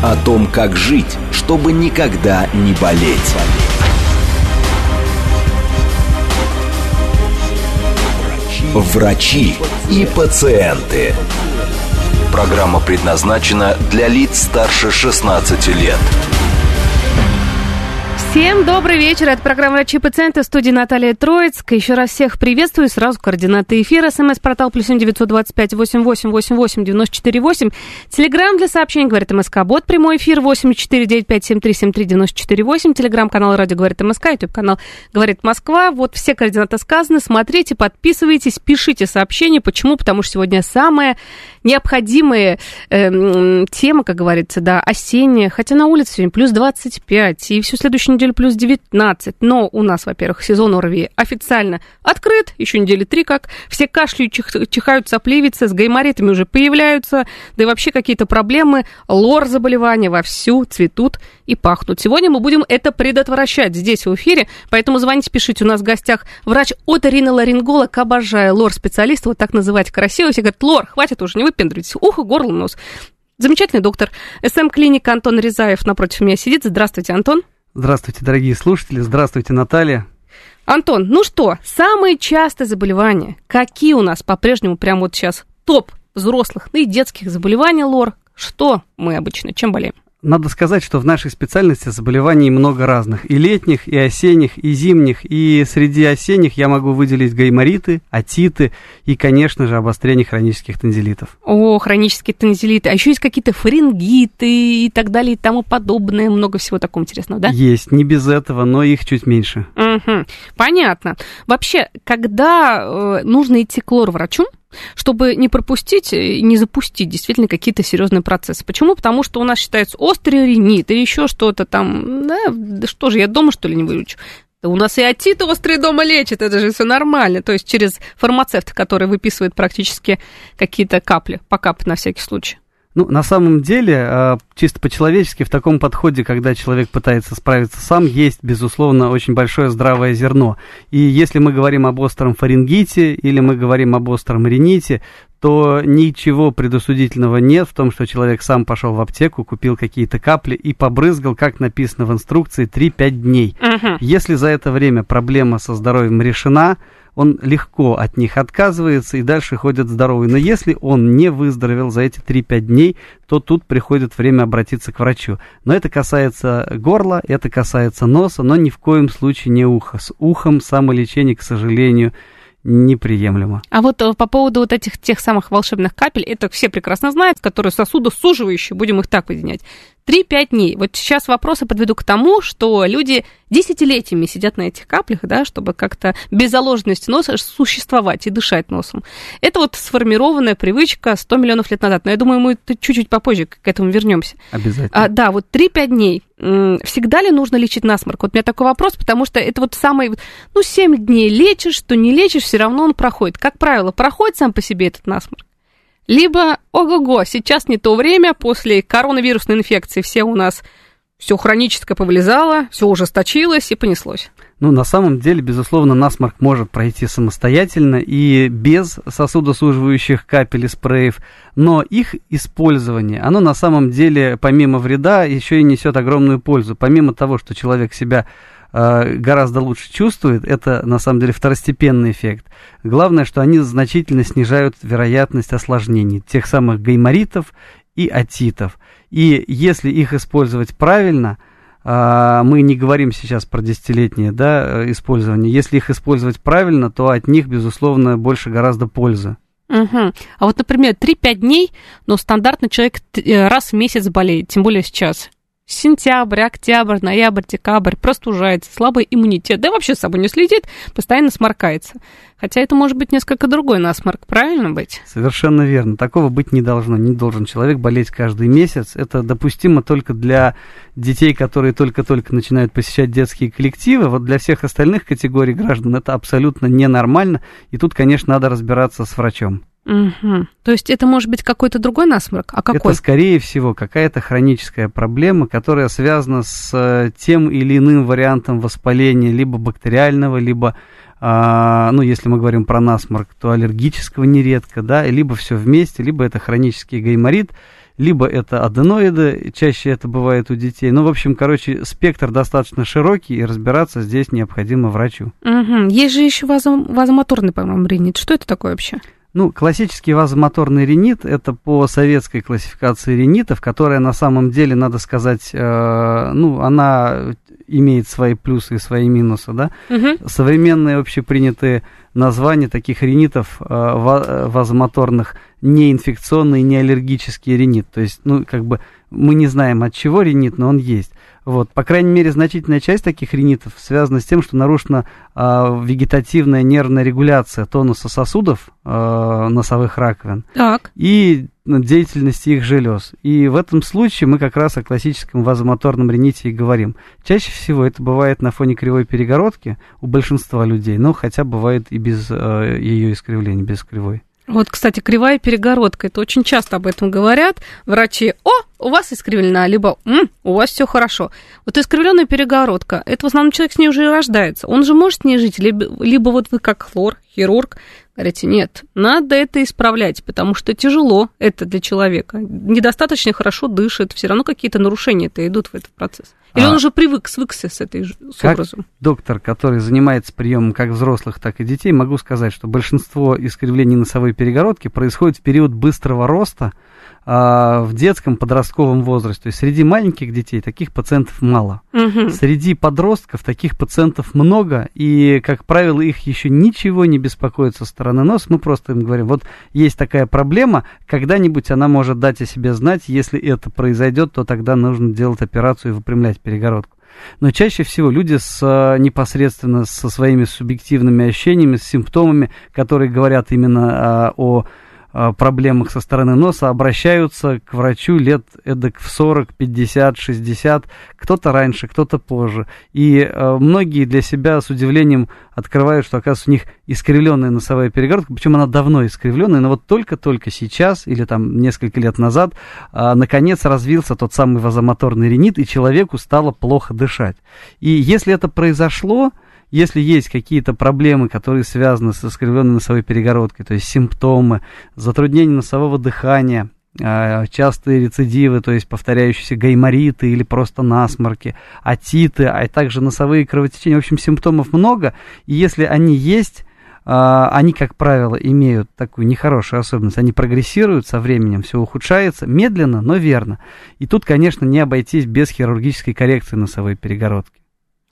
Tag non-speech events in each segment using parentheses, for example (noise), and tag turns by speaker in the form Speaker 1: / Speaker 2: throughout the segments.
Speaker 1: О том, как жить, чтобы никогда не болеть. Врачи и пациенты. Программа предназначена для лиц старше 16 лет.
Speaker 2: Всем добрый вечер. Это программа «Врачи пациенты» в студии Наталья Троицк. Еще раз всех приветствую. Сразу координаты эфира. СМС-портал плюс семь девятьсот двадцать пять восемь восемь восемь восемь девяносто четыре восемь. Телеграмм для сообщений говорит МСК. Бот прямой эфир восемь четыре девять пять семь три семь три девяносто четыре восемь. Телеграмм-канал «Радио говорит МСК». Ютуб-канал «Говорит Москва». Вот все координаты сказаны. Смотрите, подписывайтесь, пишите сообщения. Почему? Потому что сегодня самая необходимая э, тема, как говорится, да, осенняя. Хотя на улице сегодня плюс 25. И всю следующую неделю плюс 19. Но у нас, во-первых, сезон ОРВИ официально открыт, еще недели три как. Все кашляют, чих, чихают, сопливятся, с гайморитами уже появляются, да и вообще какие-то проблемы, лор заболевания вовсю цветут и пахнут. Сегодня мы будем это предотвращать здесь в эфире, поэтому звоните, пишите. У нас в гостях врач оториноларинголог, обожаю лор-специалист, вот так называть красиво. Все говорят, лор, хватит уже, не выпендривайтесь, ухо, горло, нос. Замечательный доктор. СМ-клиника Антон Резаев напротив меня сидит. Здравствуйте, Антон.
Speaker 3: Здравствуйте, дорогие слушатели. Здравствуйте, Наталья.
Speaker 2: Антон, ну что, самые частые заболевания, какие у нас по-прежнему прямо вот сейчас топ взрослых ну и детских заболеваний лор? Что мы обычно, чем болеем?
Speaker 3: Надо сказать, что в нашей специальности заболеваний много разных. И летних, и осенних, и зимних. И среди осенних я могу выделить гаймориты, атиты и, конечно же, обострение хронических танзелитов.
Speaker 2: О, хронические танзелиты. А еще есть какие-то фарингиты и так далее и тому подобное. Много всего такого интересного, да?
Speaker 3: Есть. Не без этого, но их чуть меньше.
Speaker 2: Угу. Понятно. Вообще, когда э, нужно идти к лор-врачу, чтобы не пропустить и не запустить действительно какие-то серьезные процессы. Почему? Потому что у нас считается острый ринит или еще что-то там. Да, да что же, я дома что ли не вылечу? Да у нас и отит острый дома лечит, это же все нормально. То есть через фармацевта, который выписывает практически какие-то капли, по капли на всякий случай.
Speaker 3: Ну, на самом деле, а, чисто по-человечески, в таком подходе, когда человек пытается справиться сам, есть, безусловно, очень большое здравое зерно. И если мы говорим об остром фарингите или мы говорим об остром рините, то ничего предусудительного нет в том, что человек сам пошел в аптеку, купил какие-то капли и побрызгал, как написано в инструкции, 3-5 дней. Uh-huh. Если за это время проблема со здоровьем решена, он легко от них отказывается и дальше ходит здоровый. Но если он не выздоровел за эти 3-5 дней, то тут приходит время обратиться к врачу. Но это касается горла, это касается носа, но ни в коем случае не уха. С ухом самолечение, к сожалению, неприемлемо.
Speaker 2: А вот э, по поводу вот этих тех самых волшебных капель, это все прекрасно знают, которые сосудосуживающие, будем их так выделять. 3-5 дней. Вот сейчас вопросы подведу к тому, что люди десятилетиями сидят на этих каплях, да, чтобы как-то без заложенности носа существовать и дышать носом. Это вот сформированная привычка 100 миллионов лет назад. Но я думаю, мы чуть-чуть попозже к этому вернемся.
Speaker 3: Обязательно.
Speaker 2: А, да, вот 3-5 дней. Всегда ли нужно лечить насморк? Вот у меня такой вопрос, потому что это вот самый... Ну, 7 дней лечишь, что не лечишь, все равно он проходит. Как правило, проходит сам по себе этот насморк? Либо, ого-го, сейчас не то время, после коронавирусной инфекции все у нас все хроническое повылезало, все ужесточилось и понеслось.
Speaker 3: Ну, на самом деле, безусловно, насморк может пройти самостоятельно и без сосудосуживающих капель и спреев, но их использование, оно на самом деле, помимо вреда, еще и несет огромную пользу. Помимо того, что человек себя гораздо лучше чувствует, это на самом деле второстепенный эффект. Главное, что они значительно снижают вероятность осложнений тех самых гайморитов и отитов. И если их использовать правильно, э, мы не говорим сейчас про десятилетнее да, использование, если их использовать правильно, то от них, безусловно, больше гораздо пользы.
Speaker 2: Угу. А вот, например, 3-5 дней, но стандартно человек э, раз в месяц болеет, тем более сейчас сентябрь, октябрь, ноябрь, декабрь, простужается, слабый иммунитет, да вообще с собой не следит, постоянно сморкается. Хотя это может быть несколько другой насморк, правильно быть?
Speaker 3: Совершенно верно. Такого быть не должно. Не должен человек болеть каждый месяц. Это допустимо только для детей, которые только-только начинают посещать детские коллективы. Вот для всех остальных категорий граждан это абсолютно ненормально. И тут, конечно, надо разбираться с врачом.
Speaker 2: Угу. То есть это может быть какой-то другой насморк? А какой?
Speaker 3: Это, скорее всего, какая-то хроническая проблема, которая связана с э, тем или иным вариантом воспаления, либо бактериального, либо, а, ну, если мы говорим про насморк, то аллергического нередко, да, либо все вместе, либо это хронический гайморит, либо это аденоиды, чаще это бывает у детей. Ну, в общем, короче, спектр достаточно широкий, и разбираться здесь необходимо врачу.
Speaker 2: Угу. Есть же еще вазомоторный, по-моему, ринит. Что это такое вообще?
Speaker 3: Ну, классический вазомоторный ринит – это по советской классификации ринитов, которая на самом деле, надо сказать, э, ну, она имеет свои плюсы и свои минусы, да. Угу. Современные общепринятые названия таких ринитов э, вазомоторных не инфекционный, не аллергический ринит. То есть, ну, как бы мы не знаем, от чего ринит, но он есть. Вот, по крайней мере, значительная часть таких ринитов связана с тем, что нарушена э, вегетативная нервная регуляция тонуса сосудов э, носовых раковин
Speaker 2: так.
Speaker 3: и деятельности их желез. И в этом случае мы как раз о классическом вазомоторном рините и говорим. Чаще всего это бывает на фоне кривой перегородки у большинства людей, но хотя бывает и без э, ее искривления, без кривой.
Speaker 2: Вот, кстати, кривая перегородка, это очень часто об этом говорят. Врачи, о, у вас искривлена, либо М, у вас все хорошо. Вот искривленная перегородка, это в основном человек с ней уже рождается. Он же может с ней жить, либо, либо вот вы как хлор, хирург, говорите, нет, надо это исправлять, потому что тяжело это для человека. Недостаточно хорошо дышит, все равно какие-то нарушения-то идут в этот процесс. Или а, он уже привык, свыкся с этой с
Speaker 3: как образом? доктор, который занимается приемом как взрослых, так и детей, могу сказать, что большинство искривлений носовой перегородки происходит в период быстрого роста, в детском подростковом возрасте. То есть среди маленьких детей таких пациентов мало. Угу. Среди подростков таких пациентов много, и, как правило, их еще ничего не беспокоит со стороны носа. Мы просто им говорим, вот есть такая проблема, когда-нибудь она может дать о себе знать, если это произойдет, то тогда нужно делать операцию и выпрямлять перегородку. Но чаще всего люди с, непосредственно со своими субъективными ощущениями, с симптомами, которые говорят именно а, о проблемах со стороны носа обращаются к врачу лет эдак в 40, 50, 60, кто-то раньше, кто-то позже. И э, многие для себя с удивлением открывают, что, оказывается, у них искривленная носовая перегородка, причем она давно искривленная, но вот только-только сейчас или там несколько лет назад э, наконец развился тот самый вазомоторный ринит, и человеку стало плохо дышать. И если это произошло, если есть какие-то проблемы, которые связаны с искривленной носовой перегородкой, то есть симптомы, затруднение носового дыхания, а, частые рецидивы, то есть повторяющиеся гаймориты или просто насморки, атиты, а также носовые кровотечения. В общем, симптомов много, и если они есть, а, они, как правило, имеют такую нехорошую особенность. Они прогрессируют со временем, все ухудшается, медленно, но верно. И тут, конечно, не обойтись без хирургической коррекции носовой перегородки.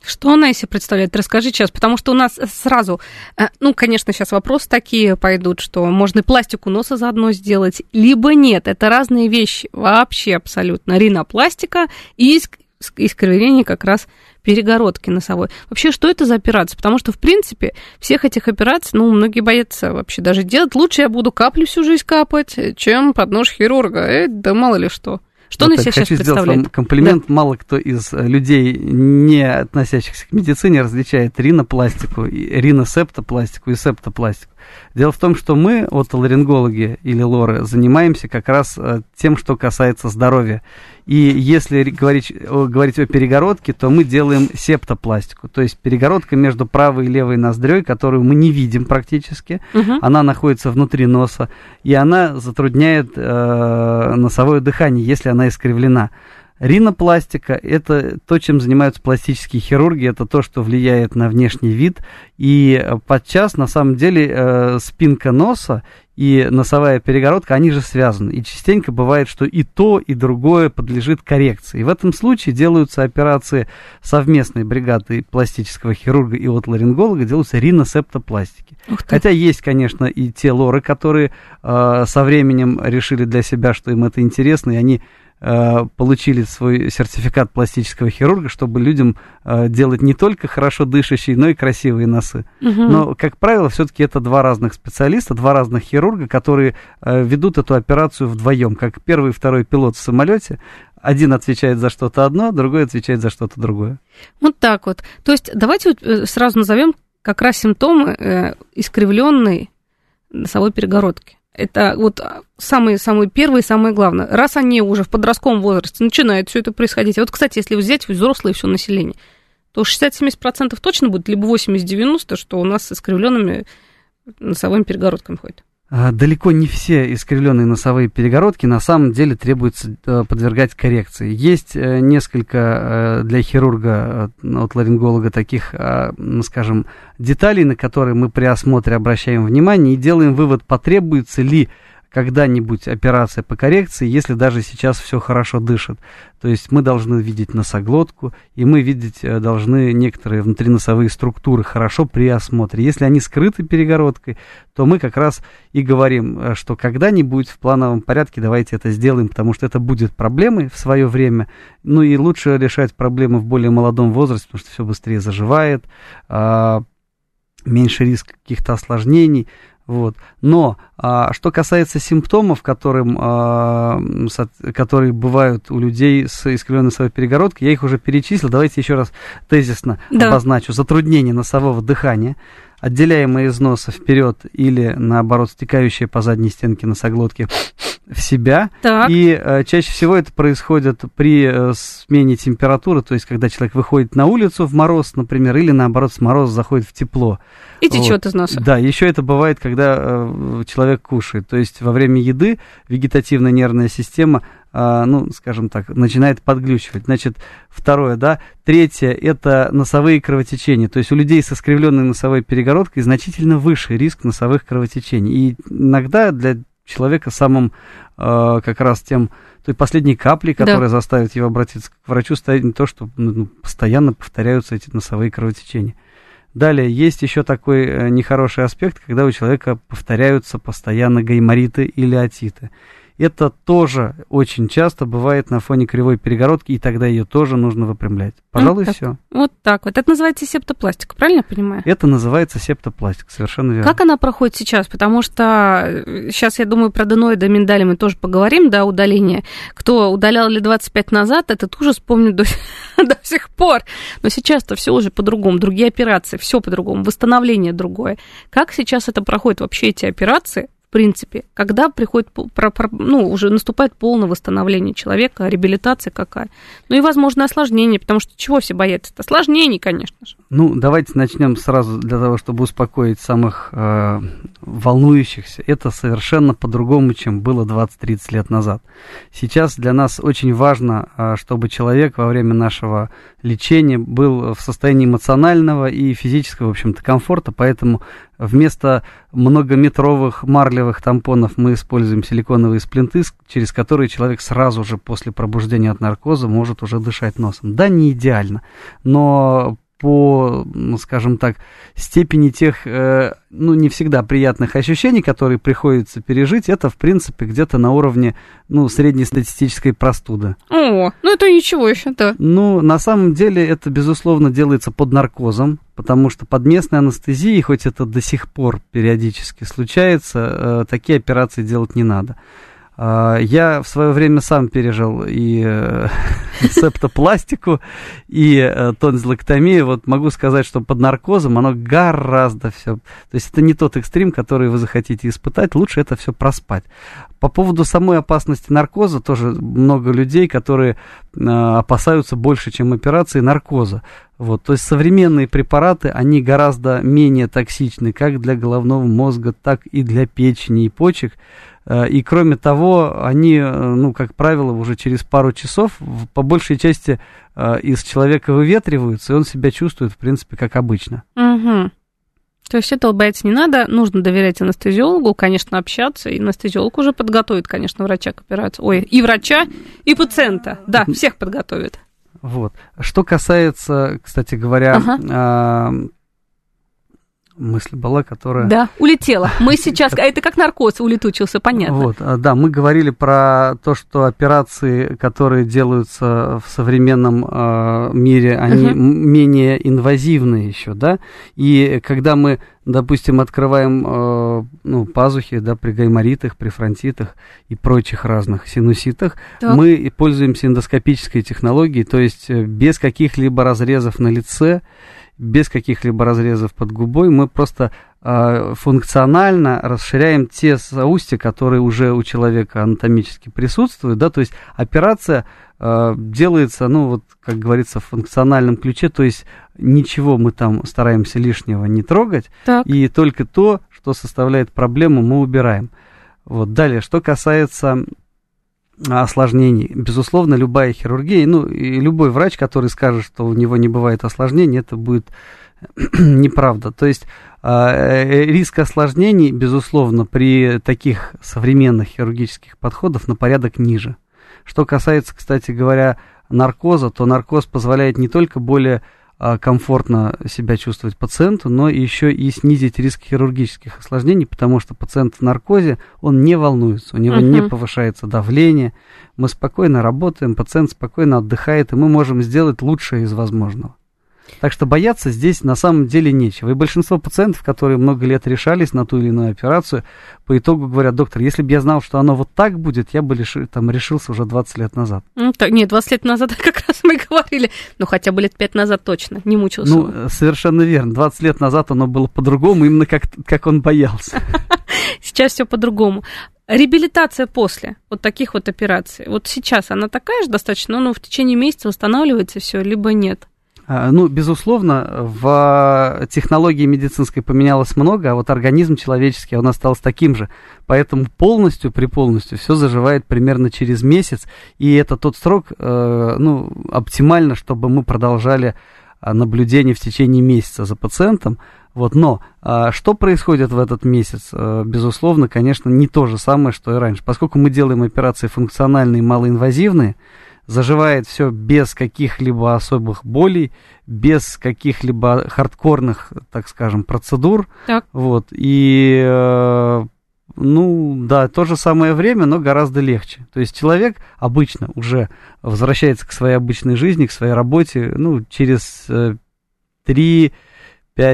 Speaker 2: Что она из себя представляет? Расскажи сейчас, потому что у нас сразу, э, ну, конечно, сейчас вопросы такие пойдут, что можно и пластику носа заодно сделать, либо нет. Это разные вещи вообще абсолютно. Ринопластика и искривление как раз перегородки носовой. Вообще, что это за операция? Потому что, в принципе, всех этих операций, ну, многие боятся вообще даже делать. Лучше я буду капли всю жизнь капать, чем под нож хирурга. Э, да мало ли что. Что вот она себе сейчас
Speaker 3: хочу
Speaker 2: представляет?
Speaker 3: Сделать вам комплимент. Да. Мало кто из э, людей, не относящихся к медицине, различает ринопластику, риносептопластику и септопластику. Дело в том, что мы, отоларингологи или лоры, занимаемся как раз э, тем, что касается здоровья. И если говорить, говорить о перегородке, то мы делаем септопластику, то есть перегородка между правой и левой ноздрёй, которую мы не видим практически. Угу. Она находится внутри носа, и она затрудняет э, носовое дыхание, если она искривлена. Ринопластика – это то, чем занимаются пластические хирурги, это то, что влияет на внешний вид. И подчас, на самом деле, э, спинка носа и носовая перегородка, они же связаны. И частенько бывает, что и то, и другое подлежит коррекции. И в этом случае делаются операции совместной бригады пластического хирурга и отларинголога, делаются риносептопластики. Хотя есть, конечно, и те лоры, которые э, со временем решили для себя, что им это интересно, и они э, получили свой сертификат пластического хирурга, чтобы людям э, делать не только хорошо дышащие, но и красивые носы. Угу. Но, как правило, все-таки это два разных специалиста, два разных хирурга, которые э, ведут эту операцию вдвоем, как первый и второй пилот в самолете. Один отвечает за что-то одно, другой отвечает за что-то другое.
Speaker 2: Вот так вот. То есть давайте вот э, сразу назовем как раз симптомы э, искривленной носовой перегородки. Это вот самые-самые первые, самое главное. Раз они уже в подростковом возрасте начинают все это происходить. Вот, кстати, если взять взрослое все население, то 60-70% точно будет, либо 80-90%, что у нас с искривленными носовыми перегородками ходит.
Speaker 3: А, далеко не все искривленные носовые перегородки на самом деле требуется э, подвергать коррекции. Есть э, несколько э, для хирурга, от ларинголога таких, скажем, деталей, на которые мы при осмотре обращаем внимание и делаем вывод, потребуется ли когда-нибудь операция по коррекции, если даже сейчас все хорошо дышит. То есть мы должны видеть носоглотку, и мы видеть э, должны некоторые внутриносовые структуры хорошо при осмотре. Если они скрыты перегородкой, то мы как раз и говорим, э, что когда-нибудь в плановом порядке давайте это сделаем, потому что это будет проблемой в свое время. Ну и лучше решать проблемы в более молодом возрасте, потому что все быстрее заживает, а, меньше риск каких-то осложнений. Вот. Но а, что касается симптомов, которым, а, со, которые бывают у людей с искривленной носовой перегородкой, я их уже перечислил. Давайте еще раз тезисно да. обозначу. Затруднение носового дыхания, отделяемое из носа вперед или, наоборот, стекающее по задней стенке носоглотки в себя. Так. И э, чаще всего это происходит при э, смене температуры, то есть когда человек выходит на улицу в мороз, например, или наоборот с мороза заходит в тепло.
Speaker 2: И течет вот. из носа.
Speaker 3: Да, еще это бывает, когда э, человек кушает. То есть во время еды вегетативная нервная система а, ну, скажем так, начинает подглючивать. Значит, второе, да. Третье, это носовые кровотечения. То есть у людей со искривленной носовой перегородкой значительно выше риск носовых кровотечений. И иногда для человека самым э, как раз тем той последней каплей, которая да. заставит его обратиться к врачу, стоит не то, что ну, ну, постоянно повторяются эти носовые кровотечения. Далее, есть еще такой э, нехороший аспект, когда у человека повторяются постоянно гаймориты или отиты. Это тоже очень часто бывает на фоне кривой перегородки, и тогда ее тоже нужно выпрямлять. Пожалуй,
Speaker 2: вот
Speaker 3: все.
Speaker 2: Вот так вот. Это называется септопластика, правильно я понимаю?
Speaker 3: Это называется септопластика, совершенно верно.
Speaker 2: Как она проходит сейчас? Потому что сейчас, я думаю, про деноиды, миндали мы тоже поговорим, да, удаление. Кто удалял лет 25 назад, этот ужас помнит до, (laughs) до сих пор. Но сейчас-то все уже по-другому, другие операции, все по-другому, восстановление другое. Как сейчас это проходит вообще, эти операции? Принципе, когда приходит, ну, уже наступает полное восстановление человека, реабилитация какая. Ну и, возможно, осложнение, потому что чего все боятся? Осложнений, конечно же.
Speaker 3: Ну, давайте начнем сразу для того, чтобы успокоить самых э, волнующихся. Это совершенно по-другому, чем было 20-30 лет назад. Сейчас для нас очень важно, э, чтобы человек во время нашего лечения был в состоянии эмоционального и физического, в общем-то, комфорта, поэтому вместо многометровых марлевых тампонов мы используем силиконовые сплинты, через которые человек сразу же после пробуждения от наркоза может уже дышать носом. Да, не идеально, но по, ну, скажем так, степени тех, э, ну, не всегда приятных ощущений, которые приходится пережить, это, в принципе, где-то на уровне, ну, среднестатистической простуды.
Speaker 2: О, ну это ничего еще, да.
Speaker 3: Ну, на самом деле, это, безусловно, делается под наркозом, потому что под местной анестезией, хоть это до сих пор периодически случается, э, такие операции делать не надо. А, я в свое время сам пережил и э, (laughs) септопластику, и э, тонзиллэктомию. Вот могу сказать, что под наркозом оно гораздо все... То есть это не тот экстрим, который вы захотите испытать, лучше это все проспать. По поводу самой опасности наркоза, тоже много людей, которые э, опасаются больше, чем операции наркоза. Вот, то есть современные препараты, они гораздо менее токсичны как для головного мозга, так и для печени и почек. Э, и кроме того, они, э, ну, как правило, уже через пару часов по большей части э, из человека выветриваются, и он себя чувствует, в принципе, как обычно.
Speaker 2: Угу. То есть этого бояться не надо, нужно доверять анестезиологу, конечно, общаться, и анестезиолог уже подготовит, конечно, врача к операции. Ой, и врача, и пациента, да, всех подготовит.
Speaker 3: Вот. Что касается, кстати говоря, ага мысль была, которая...
Speaker 2: Да, улетела. Мы сейчас... А это как наркоз улетучился, понятно.
Speaker 3: Вот, а, да, мы говорили про то, что операции, которые делаются в современном э, мире, они uh-huh. менее инвазивные еще, да, и когда мы, допустим, открываем э, ну, пазухи, да, при гайморитах, при фронтитах и прочих разных синуситах, так. мы пользуемся эндоскопической технологией, то есть э, без каких-либо разрезов на лице, без каких-либо разрезов под губой, мы просто э, функционально расширяем те соустья, которые уже у человека анатомически присутствуют, да, то есть операция э, делается, ну, вот, как говорится, в функциональном ключе, то есть ничего мы там стараемся лишнего не трогать, так. и только то, что составляет проблему, мы убираем. Вот, далее, что касается осложнений. Безусловно, любая хирургия, ну и любой врач, который скажет, что у него не бывает осложнений, это будет (clears throat) неправда. То есть а, э, риск осложнений, безусловно, при таких современных хирургических подходах на порядок ниже. Что касается, кстати говоря, наркоза, то наркоз позволяет не только более комфортно себя чувствовать пациенту, но еще и снизить риск хирургических осложнений, потому что пациент в наркозе, он не волнуется, у него uh-huh. не повышается давление, мы спокойно работаем, пациент спокойно отдыхает, и мы можем сделать лучшее из возможного. Так что бояться здесь на самом деле нечего. И большинство пациентов, которые много лет решались на ту или иную операцию, по итогу говорят, доктор, если бы я знал, что оно вот так будет, я бы реши, там, решился уже 20 лет назад.
Speaker 2: Ну, так, нет, 20 лет назад (laughs) как раз мы говорили. Ну, хотя бы лет 5 назад точно, не мучился.
Speaker 3: Ну, он. совершенно верно. 20 лет назад оно было по-другому, именно как, как он боялся. (laughs)
Speaker 2: Сейчас все по-другому. Реабилитация после вот таких вот операций. Вот сейчас она такая же достаточно, но в течение месяца восстанавливается все, либо нет?
Speaker 3: А, ну, безусловно, в технологии медицинской поменялось много, а вот организм человеческий, он остался таким же. Поэтому полностью, при полностью, все заживает примерно через месяц. И это тот срок, э, ну, оптимально, чтобы мы продолжали а, наблюдение в течение месяца за пациентом. Вот, но а, что происходит в этот месяц? А, безусловно, конечно, не то же самое, что и раньше. Поскольку мы делаем операции функциональные малоинвазивные, заживает все без каких-либо особых болей, без каких-либо хардкорных, так скажем, процедур. Так. Вот, и, э, ну, да, то же самое время, но гораздо легче. То есть человек обычно уже возвращается к своей обычной жизни, к своей работе, ну, через э, 3-5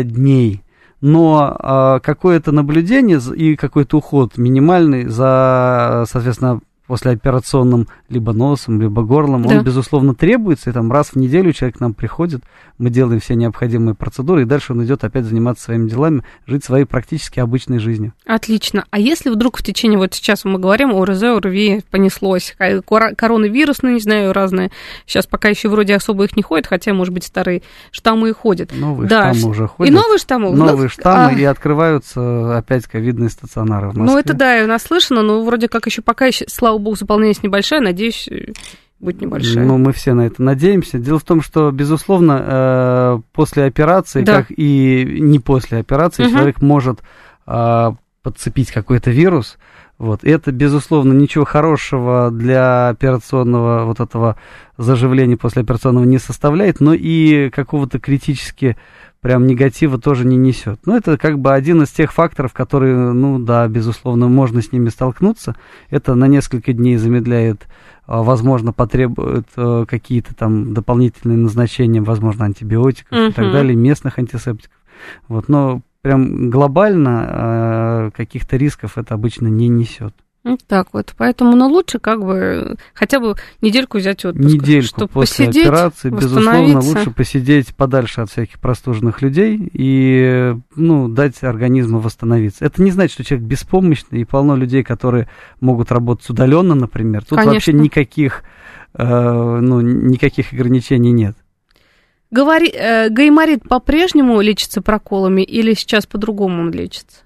Speaker 3: дней но э, какое-то наблюдение и какой-то уход минимальный за, соответственно, послеоперационным либо носом, либо горлом, да. он, безусловно, требуется, и там раз в неделю человек к нам приходит, мы делаем все необходимые процедуры, и дальше он идет опять заниматься своими делами, жить своей практически обычной жизнью.
Speaker 2: Отлично. А если вдруг в течение, вот сейчас мы говорим о РЗ, ОРВИ, понеслось, коронавирус, ну, не знаю, разные, сейчас пока еще вроде особо их не ходят, хотя, может быть, старые штаммы и ходят.
Speaker 3: Новые да. штаммы уже ходят.
Speaker 2: И новые штаммы?
Speaker 3: Новые ну, штаммы, а... и открываются опять ковидные стационары в Москве.
Speaker 2: Ну, это да, у нас слышно, но вроде как еще пока, еще, слава богу, заполненность небольшая, надеюсь, будет небольшая.
Speaker 3: Ну, мы все на это надеемся. Дело в том, что, безусловно, э, после операции, да. как и не после операции, угу. человек может э, подцепить какой-то вирус. Вот. И это, безусловно, ничего хорошего для операционного вот этого заживления после операционного не составляет, но и какого-то критически прям негатива тоже не несет. Но это как бы один из тех факторов, которые, ну да, безусловно, можно с ними столкнуться. Это на несколько дней замедляет, а, возможно, потребует э, какие-то там дополнительные назначения, возможно, антибиотиков uh-huh. и так далее, местных антисептиков. Вот, но прям глобально э, каких-то рисков это обычно не несет.
Speaker 2: Вот так вот. Поэтому, ну, лучше как бы хотя бы недельку взять отпуск.
Speaker 3: Недельку чтобы после посидеть, операции, безусловно, лучше посидеть подальше от всяких простуженных людей и, ну, дать организму восстановиться. Это не значит, что человек беспомощный, и полно людей, которые могут работать удаленно, например. Тут Конечно. вообще никаких, э, ну, никаких ограничений нет.
Speaker 2: Говори, э, гайморит по-прежнему лечится проколами или сейчас по-другому он лечится?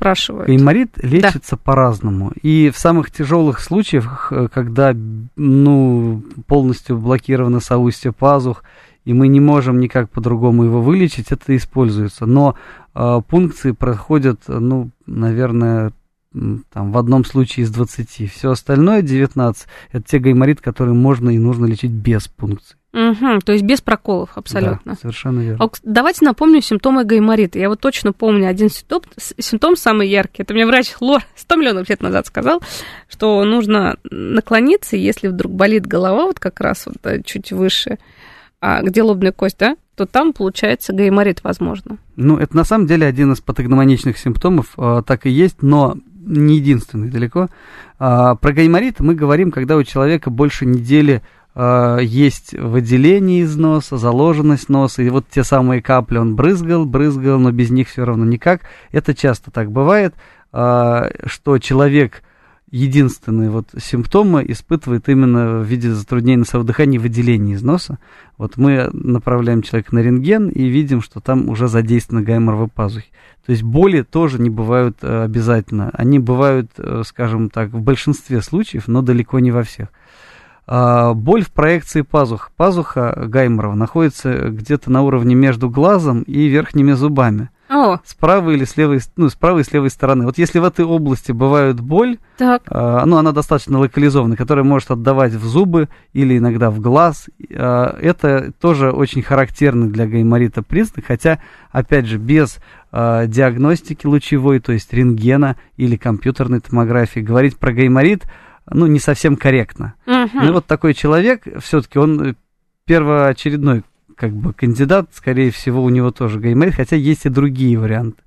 Speaker 2: Спрашивают.
Speaker 3: Гайморит лечится да. по-разному. И в самых тяжелых случаях, э, когда ну, полностью блокированы соустья пазух, и мы не можем никак по-другому его вылечить, это используется. Но э, пункции проходят, ну, наверное, там, в одном случае из 20. Все остальное, 19, это те гайморит, которые можно и нужно лечить без пункций.
Speaker 2: Угу, то есть без проколов абсолютно.
Speaker 3: Да, совершенно верно.
Speaker 2: А, давайте напомню симптомы гайморита. Я вот точно помню один симптом, симптом самый яркий. Это мне врач Лор 100 миллионов лет назад сказал, что нужно наклониться, если вдруг болит голова, вот как раз вот э, чуть выше, а где лобная кость, да, то там получается гайморит, возможно.
Speaker 3: Ну, это на самом деле один из патогномоничных симптомов, э, так и есть, но не единственный далеко. А, про гайморит мы говорим, когда у человека больше недели э, есть выделение из носа, заложенность носа, и вот те самые капли он брызгал, брызгал, но без них все равно никак. Это часто так бывает, э, что человек единственные вот симптомы испытывает именно в виде затруднений носового дыхания выделения из носа. Вот мы направляем человека на рентген и видим, что там уже задействованы гайморовые пазухи. То есть боли тоже не бывают э, обязательно. Они бывают, скажем так, в большинстве случаев, но далеко не во всех. А, боль в проекции пазух. Пазуха Гайморова находится где-то на уровне между глазом и верхними зубами.
Speaker 2: О.
Speaker 3: С правой или с левой, ну, с правой и с левой стороны. Вот если в этой области бывает боль,
Speaker 2: так.
Speaker 3: А, ну, она достаточно локализована, которая может отдавать в зубы или иногда в глаз, а, это тоже очень характерный для гайморита признак, хотя, опять же, без диагностики лучевой, то есть рентгена или компьютерной томографии, говорить про гайморит – ну, не совсем корректно.
Speaker 2: Угу.
Speaker 3: Ну, вот такой человек, все-таки он э, первоочередной как бы кандидат, скорее всего, у него тоже гайморит, хотя есть и другие варианты.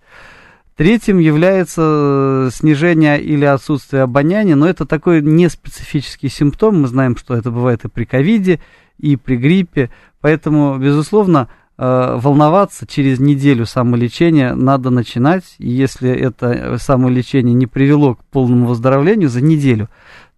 Speaker 3: Третьим является э, снижение или отсутствие обоняния, но это такой неспецифический симптом. Мы знаем, что это бывает и при ковиде, и при гриппе. Поэтому, безусловно, волноваться через неделю самолечения надо начинать. И если это самолечение не привело к полному выздоровлению за неделю,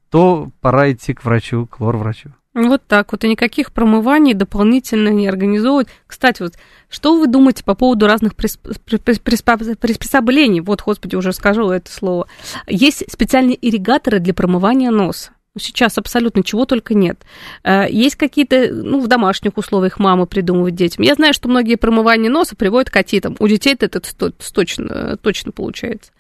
Speaker 3: то пора идти к врачу, к лор-врачу.
Speaker 2: Вот так вот, и никаких промываний дополнительно не организовывать. Кстати, вот что вы думаете по поводу разных приспособлений? Вот, господи, уже скажу это слово. Есть специальные ирригаторы для промывания носа. Сейчас абсолютно чего только нет. Э, есть какие-то, ну, в домашних условиях мамы придумывают детям. Я знаю, что многие промывания носа приводят к отитам. У детей это точно, точно получается.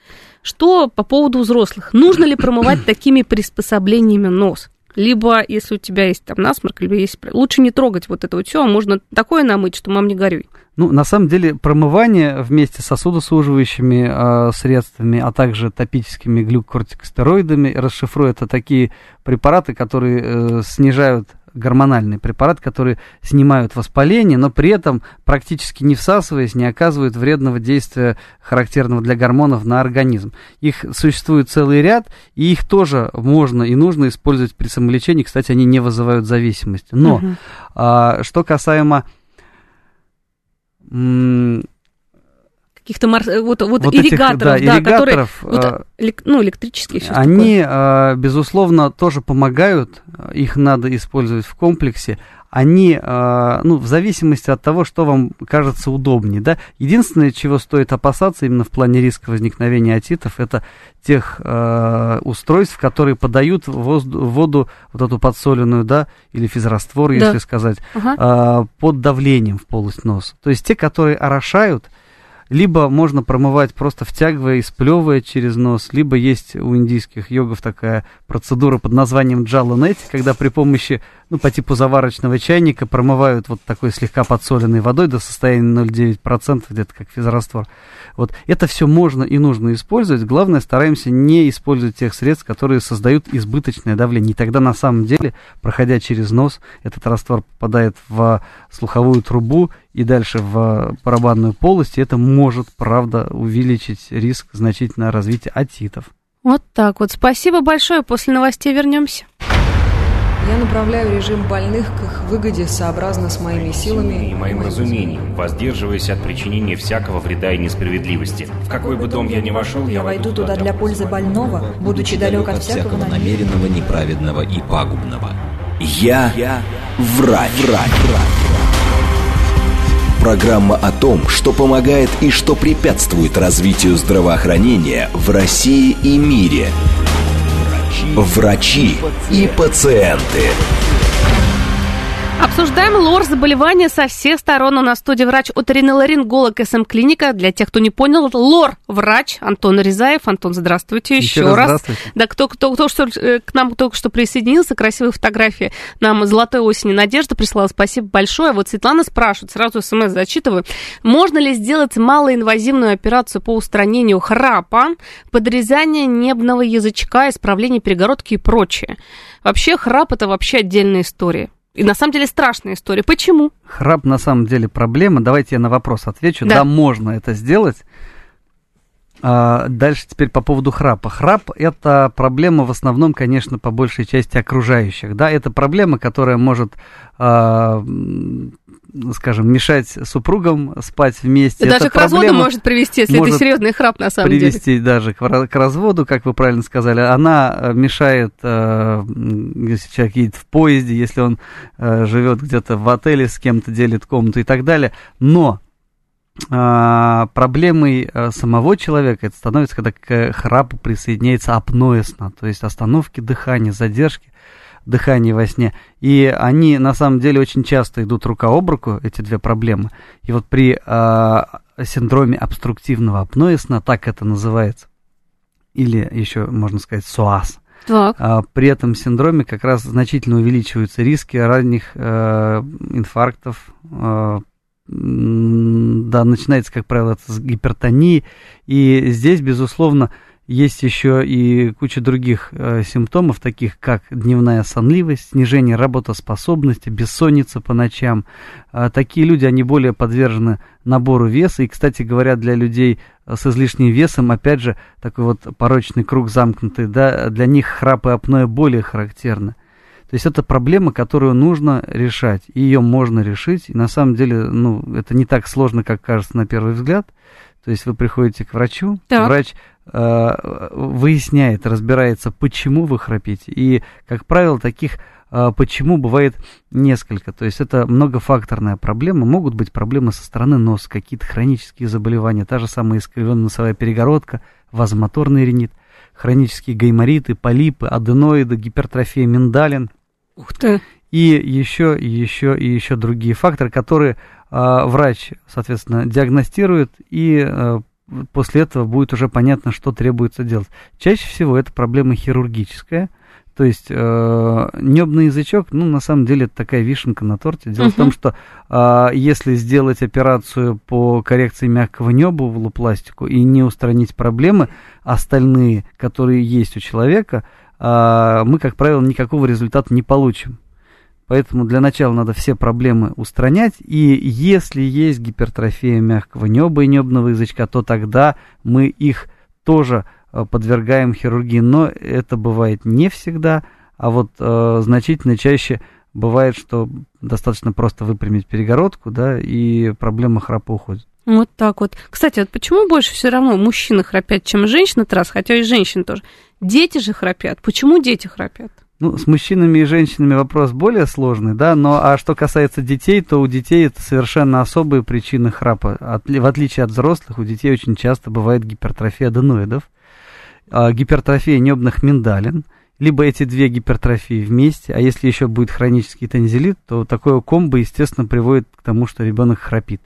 Speaker 2: Что по поводу взрослых? Нужно ли промывать (coughs) такими приспособлениями нос? Либо, если у тебя есть там насморк, либо есть... Лучше не трогать вот это вот все, а можно такое намыть, что мам не горюй.
Speaker 3: Ну, на самом деле, промывание вместе с сосудосуживающими э, средствами, а также топическими глюкокортикостероидами, расшифрую, это такие препараты, которые э, снижают гормональный препарат, который снимают воспаление, но при этом практически не всасываясь, не оказывают вредного действия, характерного для гормонов, на организм. Их существует целый ряд, и их тоже можно и нужно использовать при самолечении. Кстати, они не вызывают зависимости. Но угу. а, что касаемо
Speaker 2: каких-то мор... вот, вот, вот ирригаторов,
Speaker 3: этих, да,
Speaker 2: да, которые вот, ну, электрические.
Speaker 3: Они, такое. безусловно, тоже помогают, их надо использовать в комплексе. Они, ну, в зависимости от того, что вам кажется удобнее, да. Единственное, чего стоит опасаться именно в плане риска возникновения отитов, это тех э, устройств, которые подают воздух, воду, вот эту подсоленную, да, или физраствор, да. если сказать, ага. э, под давлением в полость носа. То есть те, которые орошают, либо можно промывать просто втягивая и сплевывая через нос, либо есть у индийских йогов такая процедура под названием джаланети, когда при помощи, ну, по типу заварочного чайника промывают вот такой слегка подсоленной водой до состояния 0,9%, где-то как физраствор. Вот это все можно и нужно использовать. Главное, стараемся не использовать тех средств, которые создают избыточное давление. И тогда на самом деле, проходя через нос, этот раствор попадает в слуховую трубу и дальше в барабанную полость, это может, правда, увеличить риск значительно развития отитов.
Speaker 2: Вот так вот. Спасибо большое. После новостей вернемся.
Speaker 4: Я направляю режим больных к их выгоде сообразно с моими силами
Speaker 5: и моим разумением, воздерживаясь от причинения всякого вреда и несправедливости. В какой бы дом я ни вошел,
Speaker 6: я войду туда для пользы больного, будучи далек от всякого
Speaker 1: намеренного, неправедного и пагубного. Я, я врач. врач. врач. Программа о том, что помогает и что препятствует развитию здравоохранения в России и мире. Врачи и пациенты.
Speaker 2: Обсуждаем лор заболевания со всех сторон. У нас в студии врач оториноларинголог СМ-клиника. Для тех, кто не понял, лор врач Антон Резаев. Антон, здравствуйте еще,
Speaker 3: Еще раз
Speaker 2: раз.
Speaker 3: здравствуйте.
Speaker 2: Да, кто, кто, кто что, э, к нам только что присоединился, красивые фотографии нам золотой осени Надежда прислала. Спасибо большое. Вот Светлана спрашивает, сразу смс зачитываю. Можно ли сделать малоинвазивную операцию по устранению храпа, подрезания небного язычка, исправление перегородки и прочее? Вообще храп это вообще отдельная история. И на самом деле страшная история. Почему?
Speaker 3: Храп на самом деле проблема. Давайте я на вопрос отвечу.
Speaker 2: Да.
Speaker 3: Да, можно это сделать. А, дальше теперь по поводу храпа. Храп – это проблема в основном, конечно, по большей части окружающих. Да, это проблема, которая может, а, скажем, мешать супругам спать вместе.
Speaker 2: Даже
Speaker 3: Это
Speaker 2: к разводу может привести, если
Speaker 3: может
Speaker 2: это серьезный храп на самом деле.
Speaker 3: привести даже к, ра- к разводу, как вы правильно сказали. Она э, мешает, э, если человек едет в поезде, если он э, живет где-то в отеле, с кем-то делит комнату и так далее. Но а, проблемой э, самого человека это становится, когда к храпу присоединяется апноэ сна, то есть остановки дыхания, задержки дыхания во сне. И они на самом деле очень часто идут рука об руку, эти две проблемы. И вот при а, синдроме обструктивного апноэ сна, так это называется, или еще можно сказать СОАС,
Speaker 2: Так.
Speaker 3: а, при этом синдроме как раз значительно увеличиваются риски ранних э, инфарктов. э, да, начинается, как правило, это с гипертонии. И здесь, безусловно, есть еще и куча других э, симптомов, таких как дневная сонливость, снижение работоспособности, бессонница по ночам. А такие люди, они более подвержены набору веса. И, кстати говоря, для людей э, с излишним весом, опять же, такой вот порочный круг замкнутый, да, для них храп и апноэ более характерны. То есть это проблема, которую нужно решать, и ее можно решить. И на самом деле, ну, это не так сложно, как кажется на первый взгляд. То есть вы приходите к врачу,
Speaker 2: Так.
Speaker 3: врач э, выясняет, разбирается, почему вы храпите. И, как правило, таких э, почему бывает несколько. То есть это многофакторная проблема. Могут быть проблемы со стороны носа, какие-то хронические заболевания, та же самая искривленная носовая перегородка, вазомоторный ринит, хронические гаймориты, полипы, аденоиды, гипертрофия миндалин
Speaker 2: Ух ты.
Speaker 3: и еще, и еще, и еще другие факторы, которые а, врач, соответственно, диагностирует, и а, после этого будет уже понятно, что требуется делать. Чаще всего это проблема хирургическая, то есть э, небный язычок, ну, на самом деле, это такая вишенка на торте. Дело в том, что а, если сделать операцию по коррекции мягкого неба, вулопластику, и не устранить проблемы остальные, которые есть у человека, а, мы, как правило, никакого результата не получим. Поэтому для начала надо все проблемы устранять. И если есть гипертрофия мягкого неба и небного язычка, то тогда мы их тоже э, подвергаем хирургии. Но это бывает не всегда, а вот э, значительно чаще бывает, что достаточно просто выпрямить перегородку, да, и проблема храпа уходит.
Speaker 2: Вот так вот. Кстати, вот почему больше все равно мужчины храпят, чем женщины, раз, хотя и женщины тоже. Дети же храпят. Почему дети храпят?
Speaker 3: Ну, с мужчинами и женщинами вопрос более сложный, да, но а что касается детей, то у детей это совершенно особые причины храпа. Отли- в отличие от взрослых, у детей очень часто бывает гипертрофия аденоидов, а, гипертрофия небных миндалин, либо эти две гипертрофии вместе, а если еще будет хронический танзелит, то такое комбо, естественно, приводит к тому, что ребенок храпит.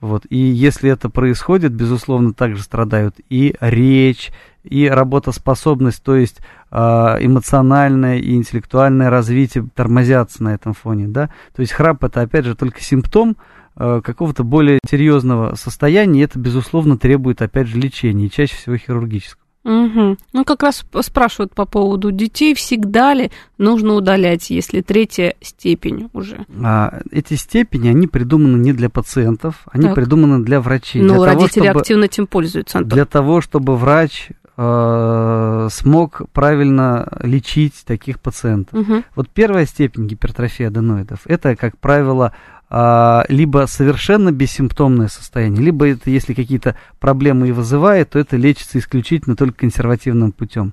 Speaker 3: Вот. И если это происходит, безусловно, также страдают и речь, и работоспособность, то есть а, эмоциональное и интеллектуальное развитие тормозятся на этом фоне, да. То есть храп это, опять же, только симптом а, какого-то более серьезного состояния, и это, безусловно, требует, опять же, лечения, и чаще всего хирургического.
Speaker 2: Угу. Ну, как раз спрашивают по поводу детей, всегда ли нужно удалять, если третья степень уже?
Speaker 3: А, эти степени, они придуманы не для пациентов, они
Speaker 2: Так.
Speaker 3: придуманы для врачей.
Speaker 2: Ну,
Speaker 3: для того,
Speaker 2: родители
Speaker 3: чтобы-
Speaker 2: активно этим пользуются, Антон.
Speaker 3: для того, чтобы врач э, смог правильно лечить таких пациентов.
Speaker 2: Мгм.
Speaker 3: Вот первая степень гипертрофии аденоидов это, как правило, либо совершенно бессимптомное состояние, либо это, если какие-то проблемы и вызывает, то это лечится исключительно только консервативным путем.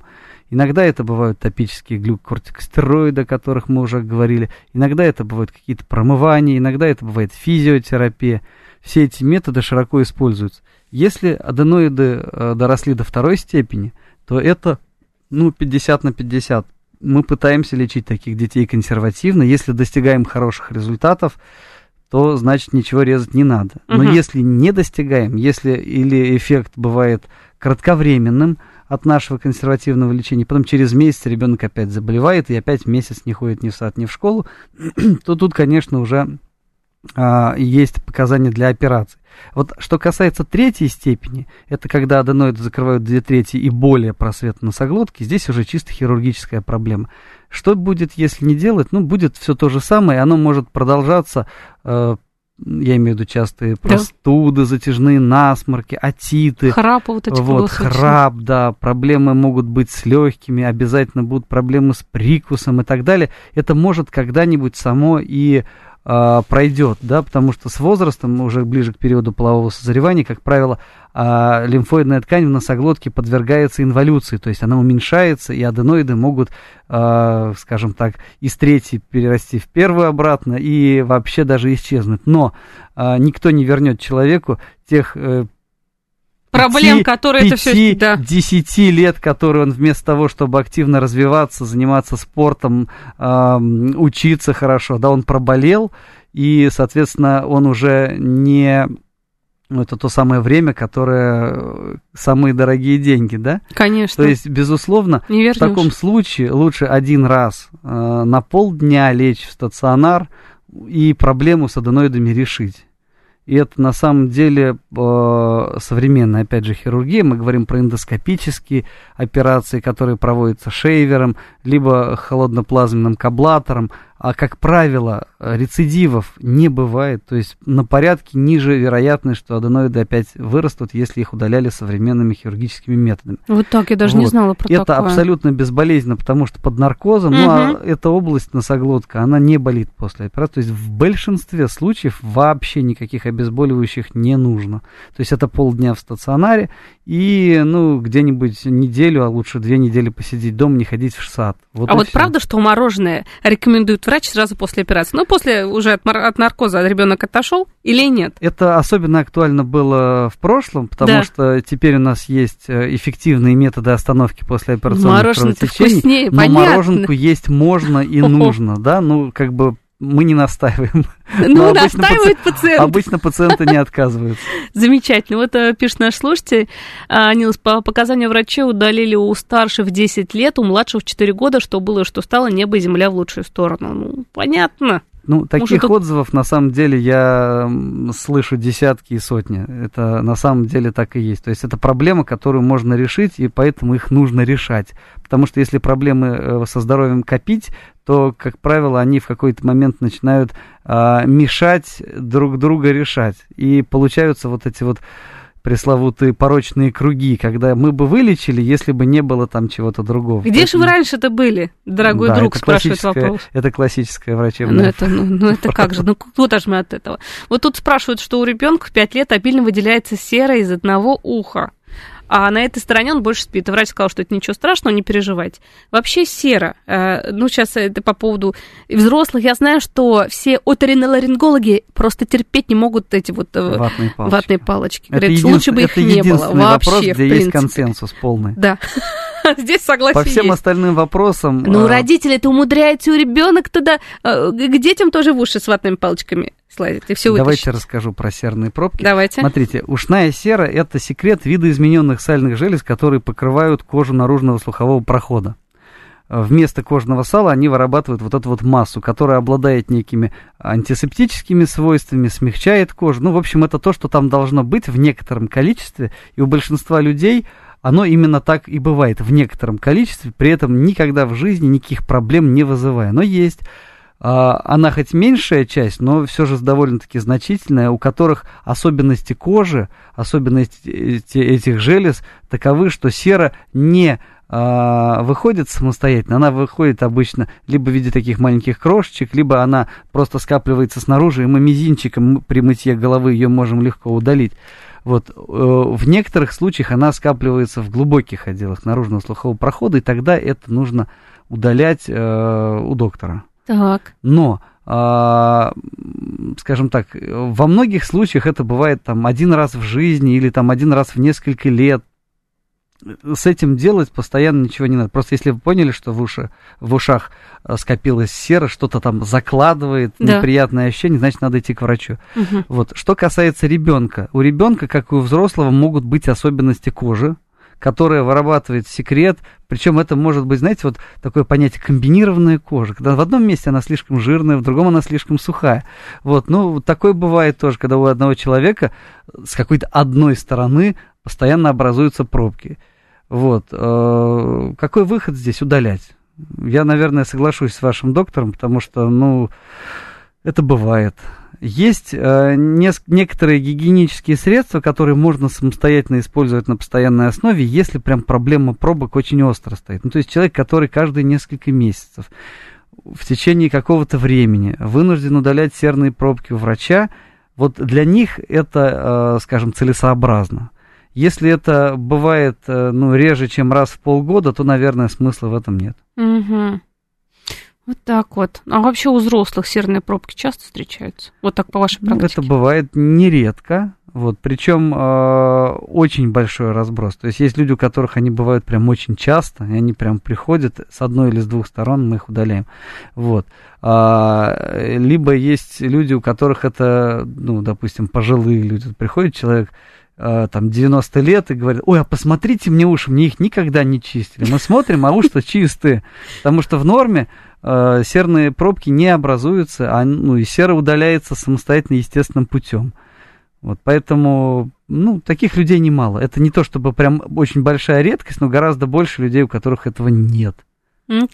Speaker 3: Иногда это бывают топические глюкокортикостероиды, о которых мы уже говорили. Иногда это бывают какие-то промывания, иногда это бывает физиотерапия. Все эти методы широко используются. Если аденоиды э, доросли до второй степени, то это ну, 50 на 50 мы пытаемся лечить таких детей консервативно. Если достигаем хороших результатов, то значит ничего резать не надо. Но если не достигаем, если или эффект бывает кратковременным от нашего консервативного лечения, потом через месяц ребенок опять заболевает и опять месяц не ходит ни в сад, ни в школу, (clears throat) то тут, конечно, уже а, есть показания для операций. Вот что касается третьей степени, это когда аденоиды закрывают две трети и более просвет носоглотки, здесь уже чисто хирургическая проблема. Что будет, если не делать? Ну, будет все то же самое, оно может продолжаться, э, я имею в виду частые простуды, затяжные насморки, отиты,
Speaker 2: Храп вот этих
Speaker 3: вот, храп, да, проблемы могут быть с легкими, обязательно будут проблемы с прикусом и так далее. Это может когда-нибудь само и а, пройдет, да, потому что с возрастом, уже ближе к периоду полового созревания, как правило, а, лимфоидная ткань в носоглотке подвергается инволюции, то есть она уменьшается, и аденоиды могут, а, скажем так, из третьей перерасти в первую обратно и вообще даже исчезнуть. Но никто не вернет человеку тех э,
Speaker 2: Проблем, которые это все... Да.
Speaker 3: десяти лет, которые он вместо того, чтобы активно развиваться, заниматься спортом, ам, учиться хорошо, да, он проболел, и, соответственно, он уже не... ну, это то самое время, которое э, самые дорогие деньги, да?
Speaker 2: Конечно.
Speaker 3: То есть, безусловно, в таком случае лучше один раз э, на полдня лечь в стационар и проблему с аденоидами решить. И это на самом деле э, современная, опять же, хирургия. Мы говорим про эндоскопические операции, которые проводятся шейвером, либо холодноплазменным каблатором. А, как правило, рецидивов не бывает. То есть на порядке ниже вероятность, что аденоиды опять вырастут, если их удаляли современными хирургическими методами.
Speaker 2: Вот так, я даже не
Speaker 3: Вот.
Speaker 2: знала про
Speaker 3: Это
Speaker 2: такое.
Speaker 3: абсолютно безболезненно, потому что под наркозом, ну, а эта область носоглотка, она не болит после операции. То есть в большинстве случаев вообще никаких обезболивающих не нужно. То есть это полдня в стационаре и, ну, где-нибудь неделю, а лучше две недели посидеть дома, не ходить в сад. Вот
Speaker 2: а вот
Speaker 3: всё.
Speaker 2: правда, что мороженое рекомендует врач сразу после операции? Ну, после уже от, от наркоза ребенок отошел или нет?
Speaker 3: Это особенно актуально было в прошлом, потому
Speaker 2: Да.
Speaker 3: что теперь у нас есть э, эффективные методы остановки после операционных
Speaker 2: Мороженое-то
Speaker 3: кровотечений.
Speaker 2: вкуснее,
Speaker 3: но
Speaker 2: понятно.
Speaker 3: мороженку есть можно и нужно, да, ну, как бы мы не настаиваем.
Speaker 2: Ну,
Speaker 3: Но обычно
Speaker 2: настаивает пациент.
Speaker 3: Обычно пациенты не отказываются.
Speaker 2: Замечательно. Вот э, пишет наш слушатель, а, Нилс, по показанию врачей удалили у старших 10 лет, у младших 4 года, что было, что стало, небо и земля в лучшую сторону. Ну, понятно.
Speaker 3: Ну, таких
Speaker 2: тут-
Speaker 3: отзывов, на самом деле, я слышу десятки и сотни. Это на самом деле так и есть. То есть это проблема, которую можно решить, и поэтому их нужно решать. Потому что если проблемы э, со здоровьем копить, то, как правило, они в какой-то момент начинают а, мешать друг друга решать. И получаются вот эти вот пресловутые порочные круги, когда мы бы вылечили, если бы не было там чего-то другого.
Speaker 2: Где же вы раньше-то были, дорогой
Speaker 3: Да,
Speaker 2: друг, спрашивает вопрос.
Speaker 3: Это классическая
Speaker 2: Ну
Speaker 3: врачебная
Speaker 2: это, ну, ну, это как же, ну куда же мы от этого? Вот тут спрашивают, что у ребенка в 5 лет обильно выделяется сера из одного уха. А на этой стороне он больше спит. И врач сказал, что это ничего страшного, не переживайте. Вообще сера, э, ну сейчас это по поводу взрослых, я знаю, что все оториноларингологи просто терпеть не могут эти вот э,
Speaker 3: ватные палочки.
Speaker 2: ватные палочки.
Speaker 3: Это
Speaker 2: Говорят, лучше бы их не было вообще,
Speaker 3: вопрос, где есть консенсус полный.
Speaker 2: Да. (laughs) Здесь согласие
Speaker 3: По всем
Speaker 2: есть.
Speaker 3: остальным вопросам...
Speaker 2: Ну,
Speaker 3: а,
Speaker 2: родители-то умудряются, у ребенок туда э, к детям тоже в уши с ватными палочками слазит, и все
Speaker 3: Давайте расскажу про серные пробки.
Speaker 2: Давайте.
Speaker 3: Смотрите, ушная сера – это секрет видоизмененных сальных желез, которые покрывают кожу наружного слухового прохода. Вместо кожного сала они вырабатывают вот эту вот массу, которая обладает некими антисептическими свойствами, смягчает кожу. Ну, в общем, это то, что там должно быть в некотором количестве, и у большинства людей оно именно так и бывает в некотором количестве, при этом никогда в жизни никаких проблем не вызывая. Но есть а, она хоть меньшая часть, но все же довольно-таки значительная, у которых особенности кожи, особенности эти- этих желез таковы, что сера не а, выходит самостоятельно, она выходит обычно либо в виде таких маленьких крошечек, либо она просто скапливается снаружи, и мы мизинчиком при мытье головы ее можем легко удалить. Вот, э, в некоторых случаях она скапливается в глубоких отделах наружного слухового прохода, и тогда это нужно удалять э, у доктора.
Speaker 2: Так.
Speaker 3: Но, м, скажем так, во многих случаях это бывает там один раз в жизни или там один раз в несколько лет. С этим делать постоянно ничего не надо. Просто если вы поняли, что в, уши, в ушах э, скопилась сера, что-то там закладывает,
Speaker 2: Да.
Speaker 3: неприятное ощущение, значит, надо идти к врачу.
Speaker 2: Мгм.
Speaker 3: Вот. Что касается ребенка, у ребенка, как и у взрослого, могут быть особенности кожи, которая вырабатывает секрет. Причем это может быть, знаете, вот такое понятие комбинированная кожа. Когда в одном месте она слишком жирная, в другом она слишком сухая. Вот, ну, такое бывает тоже, когда у одного человека с какой-то одной стороны постоянно образуются пробки. Вот. э, Какой выход здесь? Удалять. Я, наверное, соглашусь с вашим доктором, потому что, ну, это бывает. Есть э, некоторые гигиенические средства, которые можно самостоятельно использовать на постоянной основе, если прям проблема пробок очень остро стоит. Ну, то есть человек, который каждые несколько месяцев в течение какого-то времени вынужден удалять серные пробки у врача, вот для них это, э, скажем, целесообразно. Если это бывает э, ну, реже, чем раз в полгода, то, наверное, смысла в этом нет.
Speaker 2: Мгм. Вот так вот. А вообще у взрослых серные пробки часто встречаются? Вот так по вашей
Speaker 3: Ну,
Speaker 2: практике?
Speaker 3: это бывает нередко. Вот, причем э, очень большой разброс. То есть есть люди, у которых они бывают прям очень часто, и они прям приходят с одной или с двух сторон, мы их удаляем. Вот. А, либо есть люди, у которых это, ну, допустим, пожилые люди. Приходит человек, там, 90 лет и говорит, ой, а посмотрите мне уши, мне их никогда не чистили. Мы смотрим, а уши чистые. Потому что в норме э, серные пробки не образуются, а, ну, и сера удаляется самостоятельно естественным путем. Вот, поэтому, ну, таких людей немало. Это не то, чтобы прям очень большая редкость, но гораздо больше людей, у которых этого нет.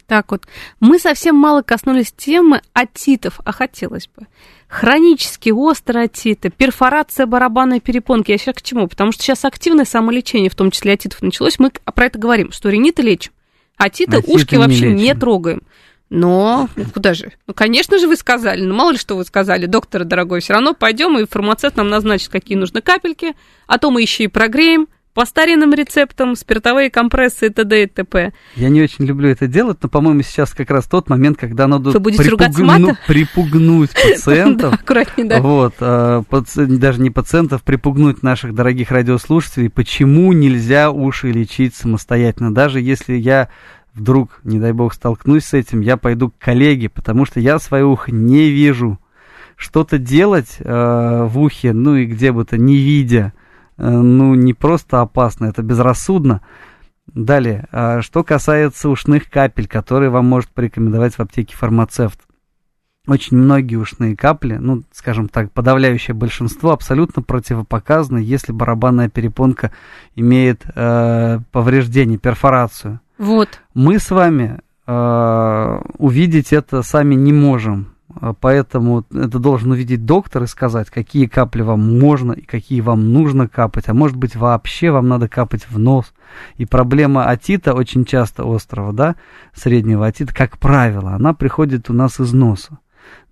Speaker 2: Так вот. Мы совсем мало коснулись темы отитов, а хотелось бы. Хронические острые отиты, перфорация барабанной перепонки. Я сейчас к чему? Потому что сейчас активное самолечение, в том числе отитов, началось. Мы про это говорим, что риниты лечим. Отиты,
Speaker 3: Отиты
Speaker 2: ушки
Speaker 3: не
Speaker 2: вообще не,
Speaker 3: лечим.
Speaker 2: трогаем. Но ну, куда же? Ну, конечно же, вы сказали. Ну, мало ли что вы сказали, доктор дорогой, все равно пойдем, и фармацевт нам назначит, какие нужны капельки, а то мы еще и прогреем по старинным рецептам, спиртовые компрессы и т.д. и т.п.
Speaker 3: Я не очень люблю это делать, но, по-моему, сейчас как раз тот момент, когда надо
Speaker 2: Вы будете матом?
Speaker 3: припугнуть (laughs)
Speaker 2: Да,
Speaker 3: пациентов.
Speaker 2: аккуратнее, да.
Speaker 3: Вот, а, паци- даже не пациентов, припугнуть наших дорогих радиослушателей, почему нельзя уши лечить самостоятельно. Даже если я вдруг, не дай бог, столкнусь с этим, я пойду к коллеге, потому что я свое ухо не вижу. Что-то делать э, в ухе, ну и где бы то, не видя, ну не просто опасно, это безрассудно. Далее, а, что касается ушных капель, которые вам может порекомендовать в аптеке фармацевт. Очень многие ушные капли, ну, скажем так, подавляющее большинство абсолютно противопоказаны, если барабанная перепонка имеет э, повреждение, перфорацию.
Speaker 2: Вот.
Speaker 3: Мы с вами э, увидеть это сами не можем, Э, поэтому это должен увидеть доктор и сказать, какие капли вам можно и какие вам нужно капать, а может быть вообще вам надо капать в нос. И проблема отита очень часто острого, да, среднего отита, как правило, она приходит у нас из носа.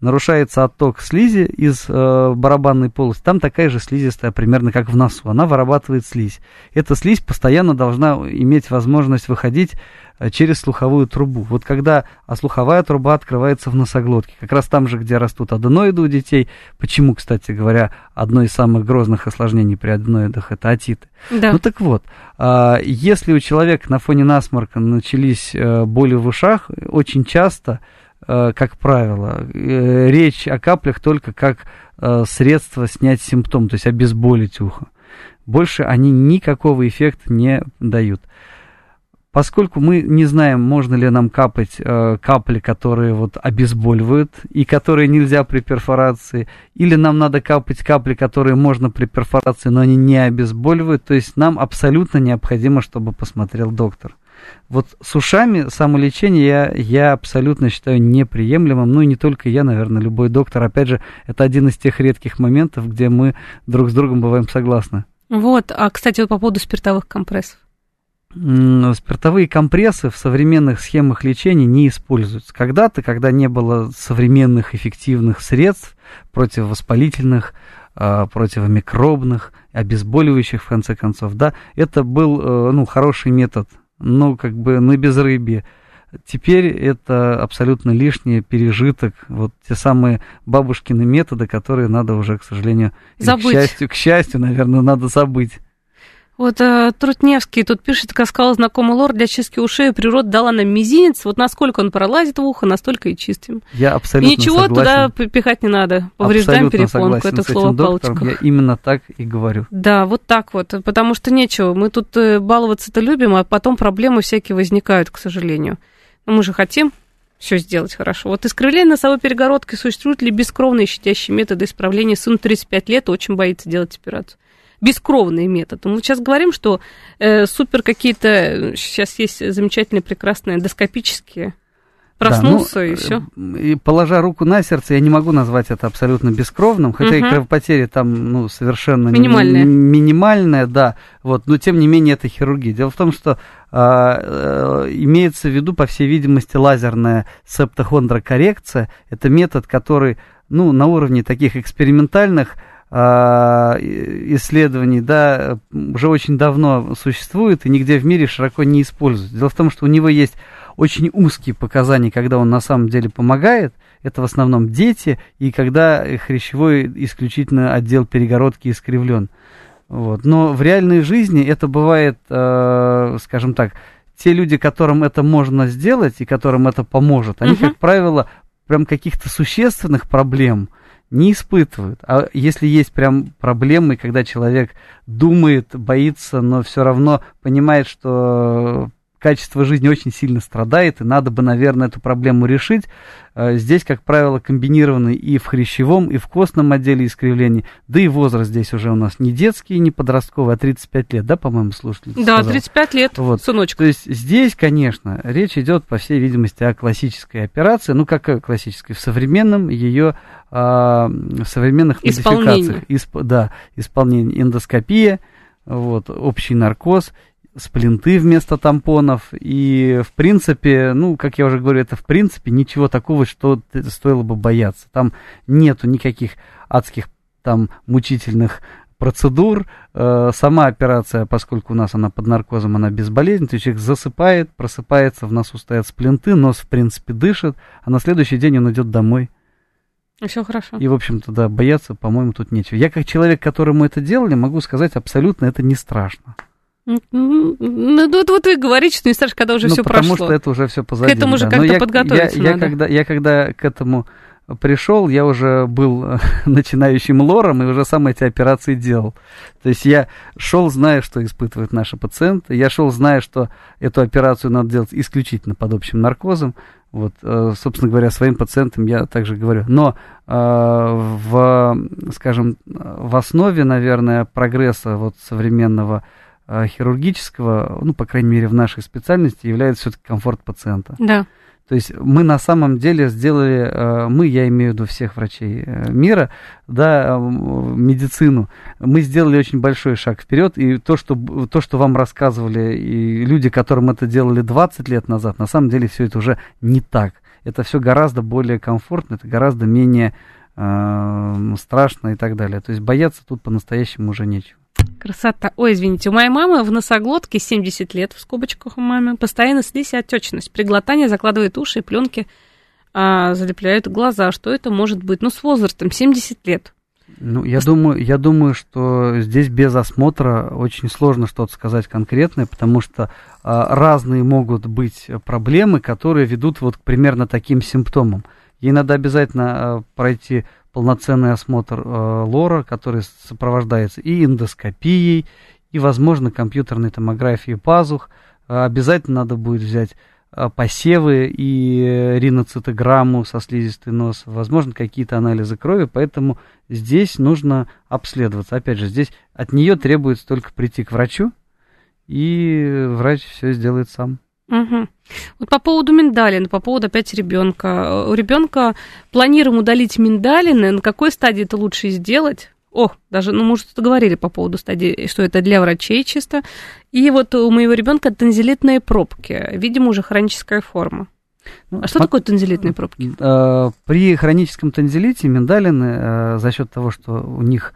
Speaker 3: Нарушается отток слизи из э, барабанной полости. Там такая же слизистая, примерно как в носу. Она вырабатывает слизь. Эта слизь постоянно должна иметь возможность выходить э, через слуховую трубу. Вот когда а слуховая труба открывается в носоглотке, как раз там же, где растут аденоиды у детей. Почему, кстати говоря, одно из самых грозных осложнений при аденоидах это отиты.
Speaker 2: Да.
Speaker 3: Ну так вот, а, если у человека на фоне насморка начались э, боли в ушах, очень часто, э, как правило, э, речь о каплях только как э, средство снять симптом, то есть обезболить ухо. Больше они никакого эффекта не дают. Поскольку мы не знаем, можно ли нам капать э, капли, которые вот обезболивают и которые нельзя при перфорации, или нам надо капать капли, которые можно при перфорации, но они не обезболивают, то есть нам абсолютно необходимо, чтобы посмотрел доктор. Вот с ушами самолечение я, я абсолютно считаю неприемлемым, ну и не только я, наверное, любой доктор. Опять же, это один из тех редких моментов, где мы друг с другом бываем согласны.
Speaker 2: Вот. А, кстати, вот по поводу спиртовых компрессов.
Speaker 3: Спиртовые компрессы в современных схемах лечения не используются. Когда-то, когда не было современных эффективных средств противовоспалительных, а, противомикробных, обезболивающих, в конце концов, да, это был, э, ну, хороший метод, ну, как бы на безрыбье. Теперь это абсолютно лишний пережиток, вот те самые бабушкины методы, которые надо уже, к сожалению, или к
Speaker 2: Забыть.
Speaker 3: счастью, к счастью, наверное, надо забыть.
Speaker 2: Вот э, Трутневский тут пишет, как сказал знакомый лор, для чистки ушей природа дала нам мизинец, вот насколько он пролазит в ухо, настолько и чистим.
Speaker 3: Я абсолютно
Speaker 2: и ничего
Speaker 3: согласен.
Speaker 2: туда пихать не надо, повреждаем
Speaker 3: Абсолютно
Speaker 2: перепонку, это слово палочка.
Speaker 3: Я именно так и говорю.
Speaker 2: Да, вот так вот, потому что нечего, мы тут э, баловаться-то любим, а потом проблемы всякие возникают, к сожалению. Но мы же хотим все сделать хорошо. Вот искривление носовой перегородки существуют ли бескровные щадящие методы исправления? Сыну 35 лет, очень боится делать операцию. Бескровный метод. Мы сейчас говорим, что э, супер какие-то, сейчас есть замечательные, прекрасные эндоскопические, проснулся
Speaker 3: Да, ну,
Speaker 2: и все.
Speaker 3: э, И положа руку на сердце, я не могу назвать это абсолютно бескровным, хотя и
Speaker 2: Мгм.
Speaker 3: кровопотеря там, ну, совершенно ми-
Speaker 2: Минимальная.
Speaker 3: минимальная, да, вот, но тем не менее это хирургия. Дело в том, что а, э, имеется в виду, по всей видимости, лазерная септохондрокоррекция. Это метод, который, ну, на уровне таких экспериментальных и- исследований, да, уже очень давно существует и нигде в мире широко не используется. Дело в том, что у него есть очень узкие показания, когда он на самом деле помогает. Это в основном дети, и когда хрящевой исключительно отдел перегородки искривлен. Вот. Но в реальной жизни это бывает, э, скажем так, те люди, которым это можно сделать и которым это поможет, они,
Speaker 2: Мгм.
Speaker 3: как правило, прям каких-то существенных проблем не испытывают. А если есть прям проблемы, когда человек думает, боится, но все равно понимает, что качество жизни очень сильно страдает, и надо бы, наверное, эту проблему решить. Э, Здесь, как правило, комбинированы и в хрящевом, и в костном отделе искривлений. Да и возраст здесь уже у нас не детский, не подростковый, а 35 лет, да, по-моему, слушатель
Speaker 2: Да,
Speaker 3: сказал?
Speaker 2: 35 лет,
Speaker 3: Вот.
Speaker 2: сыночек.
Speaker 3: То есть здесь, конечно, речь идет, по всей видимости, о классической операции, ну, как о классической, в современном ее, а, в современных модификациях. Исп- да, исполнение эндоскопия, вот, общий наркоз, сплинты вместо тампонов. И, в принципе, ну, как я уже говорю, это, в принципе, ничего такого, что стоило бы бояться. Там нету никаких адских, там, мучительных процедур. Э, Сама операция, поскольку у нас она под наркозом, она безболезненна, то есть человек засыпает, просыпается, в носу стоят сплинты, нос, в принципе, дышит, а на следующий день он идет домой.
Speaker 2: Все хорошо.
Speaker 3: И, в общем-то, да, бояться, по-моему, тут нечего. Я, как человек, которому это делали, могу сказать, абсолютно это не страшно.
Speaker 2: Ну, вот, вот вы говорите, что не страшно, когда уже
Speaker 3: ну,
Speaker 2: все
Speaker 3: потому
Speaker 2: прошло.
Speaker 3: что это уже все позади.
Speaker 2: этому же
Speaker 3: да.
Speaker 2: как-то подготовиться
Speaker 3: я, я,
Speaker 2: надо.
Speaker 3: когда, я когда к этому пришел, я уже был э, (laughs) начинающим лором и уже сам эти операции делал. То есть я шел, зная, что испытывают наши пациенты, я шел, зная, что эту операцию надо делать исключительно под общим наркозом. Вот, э, собственно говоря, своим пациентам я также говорю. Но э, в, скажем, в основе, наверное, прогресса вот современного хирургического, ну, по крайней мере, в нашей специальности, является все-таки комфорт пациента.
Speaker 2: Да.
Speaker 3: То есть мы на самом деле сделали, э, мы, я имею в виду всех врачей э, мира, да, медицину, мы сделали очень большой шаг вперед, и то, что, то, что вам рассказывали и люди, которым это делали 20 лет назад, на самом деле все это уже не так. Это все гораздо более комфортно, это гораздо менее э, страшно и так далее. То есть бояться тут по-настоящему уже нечего.
Speaker 2: Красота. Ой, извините, у моей мамы в носоглотке 70 лет, в скобочках у мамы, постоянно слизь и отечность. При глотании закладывает уши и пленки а, залепляют глаза. Что это может быть? Ну, с возрастом, 70 лет.
Speaker 3: Ну, я думаю, я думаю, что здесь без осмотра очень сложно что-то сказать конкретное, потому что а, разные могут быть проблемы, которые ведут вот к примерно таким симптомам. Ей надо обязательно а, пройти полноценный осмотр а, лора, который сопровождается и эндоскопией, и, возможно, компьютерной томографией пазух. А, обязательно надо будет взять а, посевы и э, риноцитограмму со слизистой носа, возможно, какие-то анализы крови, поэтому здесь нужно обследоваться. Опять же, здесь от нее требуется только прийти к врачу, и врач все сделает сам.
Speaker 2: Мгм. Вот по поводу миндалин, по поводу опять ребенка. У ребенка планируем удалить миндалины. На какой стадии это лучше сделать? О, даже, ну, мы уже что-то говорили по поводу стадии, что это для врачей чисто. И вот у моего ребенка танзелитные пробки. Видимо, уже хроническая форма.
Speaker 3: Ну,
Speaker 2: А что такое танзелитные пробки?
Speaker 3: Э, При хроническом танзелите миндалины э, за счет того, что у них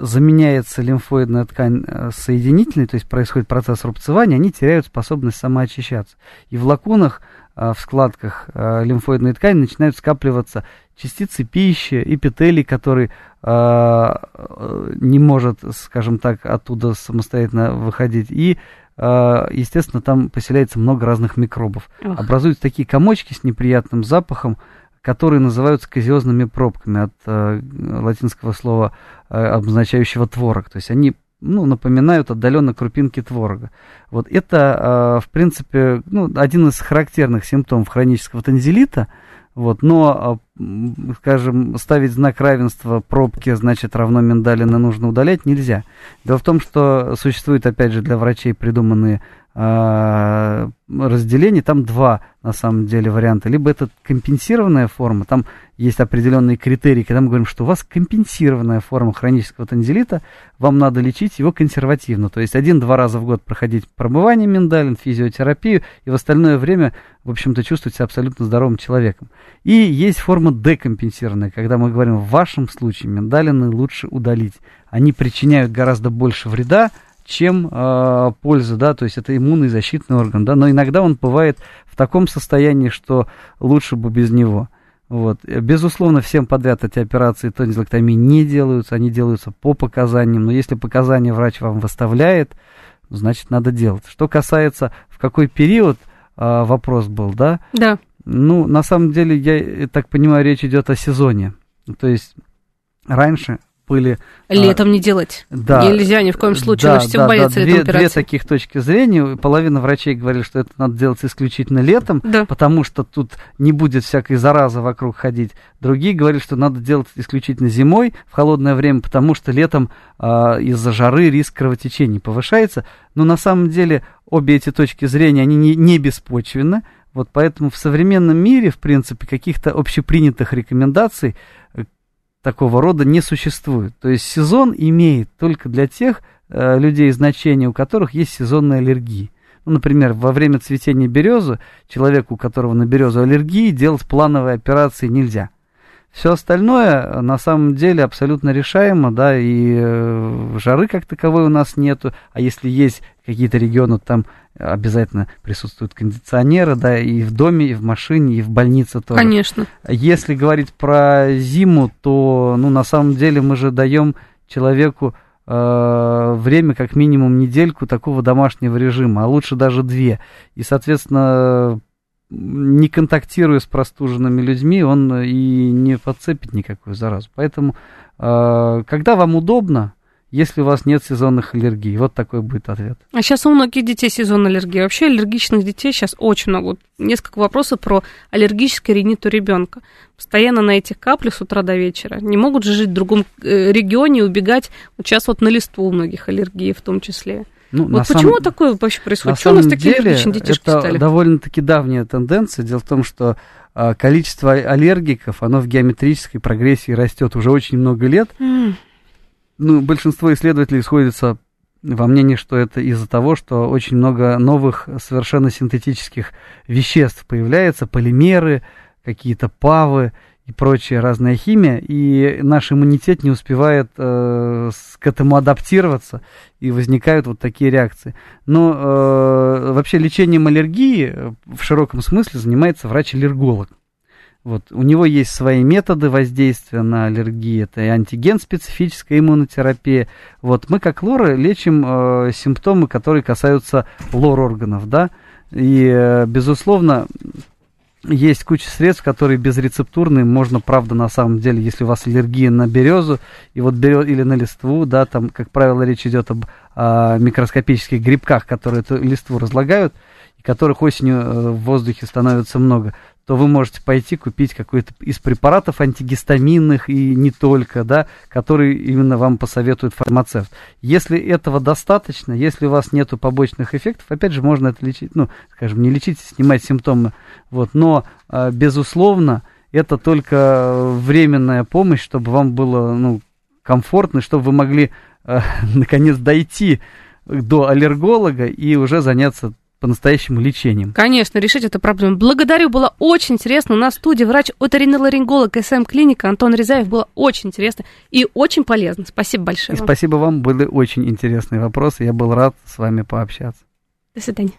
Speaker 3: заменяется лимфоидная ткань э, соединительной, то есть происходит процесс рубцевания, они теряют способность самоочищаться. И в лакунах, э, в складках э, лимфоидной ткани начинают скапливаться частицы пищи, эпителий, который э, не может, скажем так, оттуда самостоятельно выходить. И, естественно, там поселяется много разных микробов.
Speaker 2: Ох.
Speaker 3: Образуются такие комочки с неприятным запахом, которые называются казиозными пробками от э, латинского слова, э, обозначающего творог. То есть они ну, напоминают отдаленно крупинки творога. Вот это, э, в принципе, ну, один из характерных симптомов хронического танзелита. Вот, но, э, скажем, ставить знак равенства пробки, значит, равно миндалины нужно удалять нельзя. Дело в том, что существует, опять же, для врачей придуманные э, разделения, там два, на самом деле, варианта. Либо это компенсированная форма, там есть определенные критерии, когда мы говорим, что у вас компенсированная форма хронического танзелита, вам надо лечить его консервативно. То есть один-два раза в год проходить промывание миндалин, физиотерапию, и в остальное время, в общем-то, чувствовать себя абсолютно здоровым человеком. И есть форма декомпенсированная, когда мы говорим, в вашем случае миндалины лучше удалить. Они причиняют гораздо больше вреда, чем э, пользы, да, то есть это иммунный защитный орган, да, но иногда он бывает в таком состоянии, что лучше бы без него. Вот. Безусловно, всем подряд эти операции тонзиллэктомии не делаются, они делаются по показаниям, но если показания врач вам выставляет, значит, надо делать. Что касается, в какой период э, вопрос был, да,
Speaker 2: Да.
Speaker 3: ну, на самом деле, я так понимаю, речь идет о сезоне. То есть раньше были... а,
Speaker 2: Летом не делать.
Speaker 3: да.
Speaker 2: Нельзя ни в коем случае.
Speaker 3: Да,
Speaker 2: всех
Speaker 3: да,
Speaker 2: боятся
Speaker 3: да,
Speaker 2: летом
Speaker 3: две, две таких точки зрения. Половина врачей говорили, что это надо делать исключительно летом,
Speaker 2: Да.
Speaker 3: потому что тут не будет всякой заразы вокруг ходить. Другие говорили, что надо делать исключительно зимой, в холодное время, потому что летом а, из-за жары риск кровотечений повышается. Но на самом деле обе эти точки зрения, они не, не беспочвенны. Вот поэтому в современном мире, в принципе, каких-то общепринятых рекомендаций э, такого рода не существует. То есть сезон имеет только для тех э, людей значение, у которых есть сезонные аллергии. Ну, например, во время цветения березы человеку, у которого на березу аллергии, делать плановые операции нельзя. Все остальное э, на самом деле абсолютно решаемо, да, и э, жары как таковой у нас нету, а если есть какие-то регионы, там обязательно присутствуют кондиционеры, да, и в доме, и в машине, и в больнице тоже.
Speaker 2: Конечно.
Speaker 3: Если говорить про зиму, то, ну, на самом деле мы же даем человеку э, время как минимум недельку такого домашнего режима, а лучше даже две. И, соответственно, не контактируя с простуженными людьми, он и не подцепит никакую заразу. Поэтому, э, когда вам удобно, если у вас нет сезонных аллергий, вот такой будет ответ.
Speaker 2: А сейчас у многих детей сезонная аллергия. Вообще аллергичных детей сейчас очень много. Вот несколько вопросов про аллергический ринит у ребенка. Постоянно на этих каплях с утра до вечера. Не могут же жить в другом э, регионе и убегать. Вот сейчас вот на листву у многих аллергии в том числе.
Speaker 3: Ну,
Speaker 2: Вот почему
Speaker 3: самом-
Speaker 2: такое вообще происходит? Что у нас такие
Speaker 3: деле,
Speaker 2: аллергичные детишки
Speaker 3: это
Speaker 2: стали?
Speaker 3: довольно-таки давняя тенденция. Дело в том, что а, количество аллергиков, оно в геометрической прогрессии растет уже очень много лет.
Speaker 2: М,
Speaker 3: Ну, большинство исследователей сходятся во мнении, что это из-за того, что очень много новых совершенно синтетических веществ появляется, полимеры, какие-то павы и прочая разная химия, и наш иммунитет не успевает э, к этому адаптироваться, и возникают вот такие реакции. Но э, вообще лечением аллергии в широком смысле занимается врач-аллерголог. Вот. У него есть свои методы воздействия на аллергии. Это и антиген специфическая иммунотерапия. Вот. Мы, как лоры, лечим э, симптомы, которые касаются лор-органов. Да? И, э, безусловно, есть куча средств, которые безрецептурные, можно, правда, на самом деле, если у вас аллергия на березу, и вот берез, или на листву, да, там, как правило, речь идет об а, микроскопических грибках, которые эту листву разлагают, которых осенью э, в воздухе становится много, то вы можете пойти купить какой-то из препаратов антигистаминных и не только, да, которые именно вам посоветует фармацевт. Если этого достаточно, если у вас нету побочных эффектов, опять же, можно это лечить, ну, скажем, не лечить, снимать симптомы, вот, но, э, безусловно, это только временная помощь, чтобы вам было, ну, комфортно, чтобы вы могли, э, (laughs) наконец, дойти до аллерголога и уже заняться по-настоящему лечением.
Speaker 2: Конечно, решить эту проблему. Благодарю, было очень интересно. У нас в студии врач оториноларинголог СМ клиника Антон Резаев. Было очень интересно и очень полезно. Спасибо
Speaker 3: И
Speaker 2: большое. вам.
Speaker 3: спасибо вам, были очень интересные вопросы, я был рад с вами пообщаться.
Speaker 2: До свидания.